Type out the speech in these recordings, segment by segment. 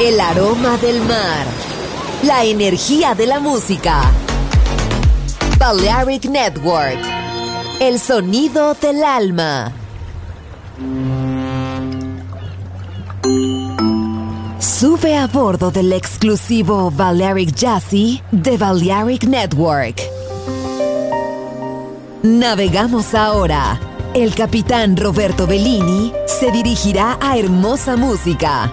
El aroma del mar. La energía de la música. Balearic Network. El sonido del alma. Sube a bordo del exclusivo Balearic Jazzy de Balearic Network. Navegamos ahora. El capitán Roberto Bellini se dirigirá a hermosa música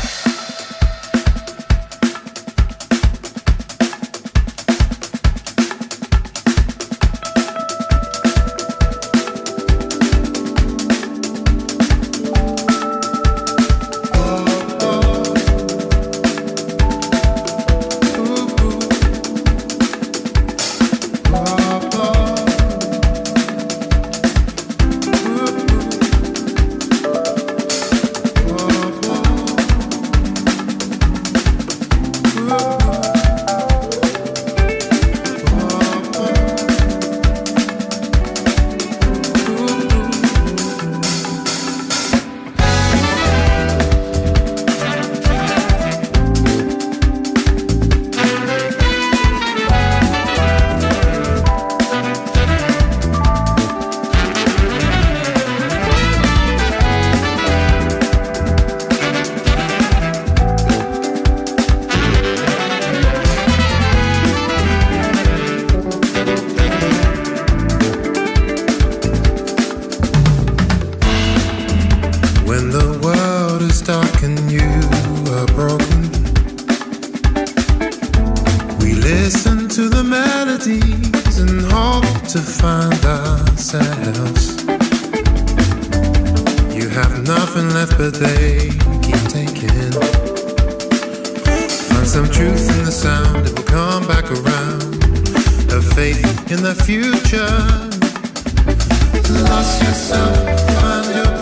We listen to the melodies and hope to find ourselves. You have nothing left, but they keep taking. Find some truth in the sound, it will come back around. A faith in the future. Lost yourself, find your.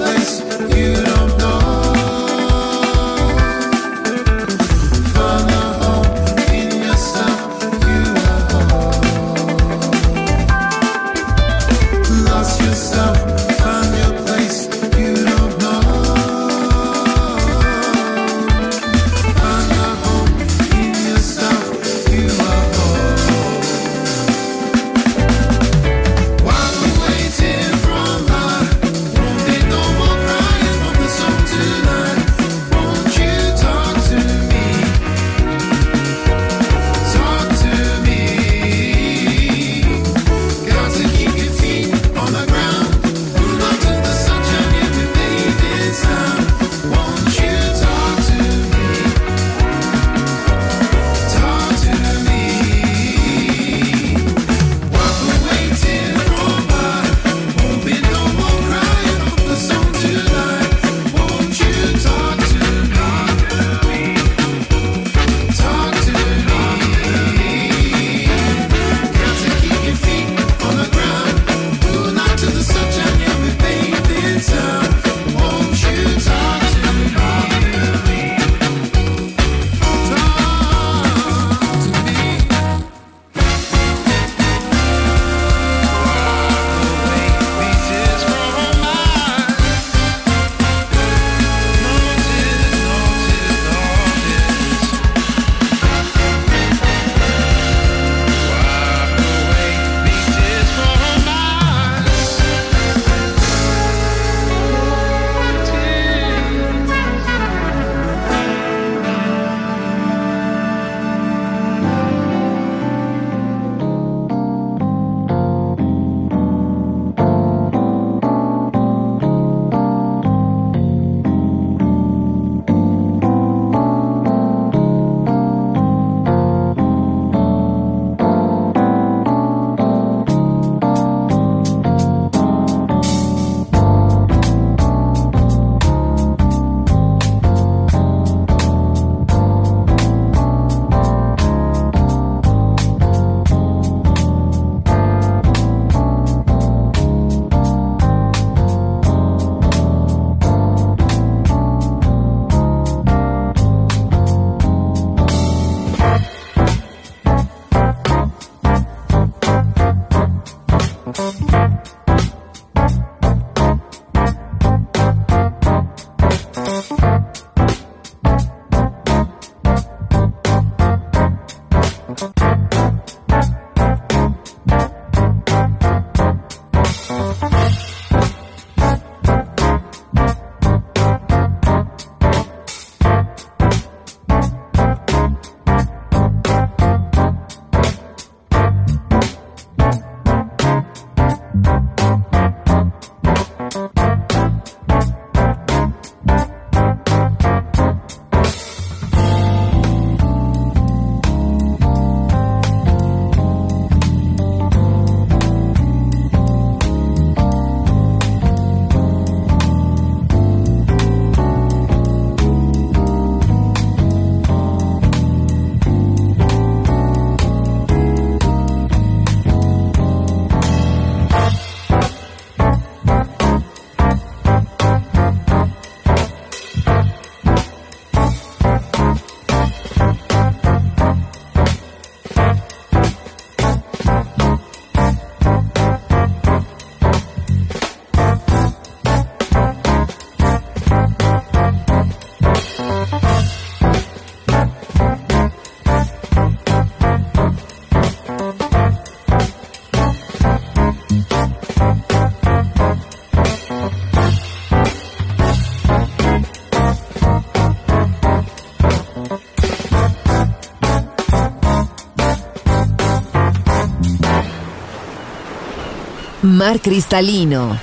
Mar cristalino,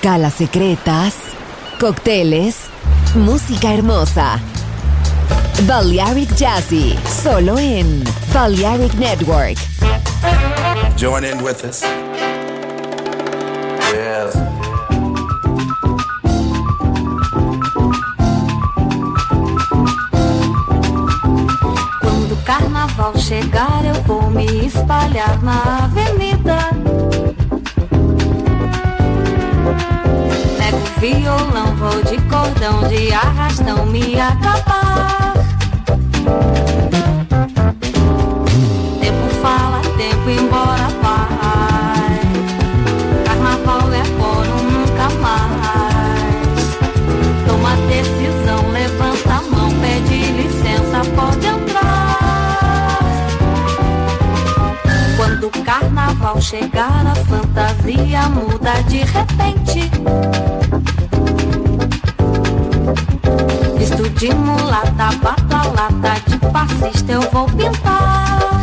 calas secretas, cócteles, música hermosa. Balearic Jazzy, solo en Balearic Network. Join in with us. Yes. Quando o carnaval chegar, eu vou me espalhar na avenida. Arrastão me acabar. Tempo fala, tempo embora vai. Carnaval é agora, nunca mais. Toma decisão, levanta a mão, pede licença, pode entrar. Quando o carnaval chegar, a fantasia muda de repente. Visto de mulata, bata lata, de passista eu vou pintar.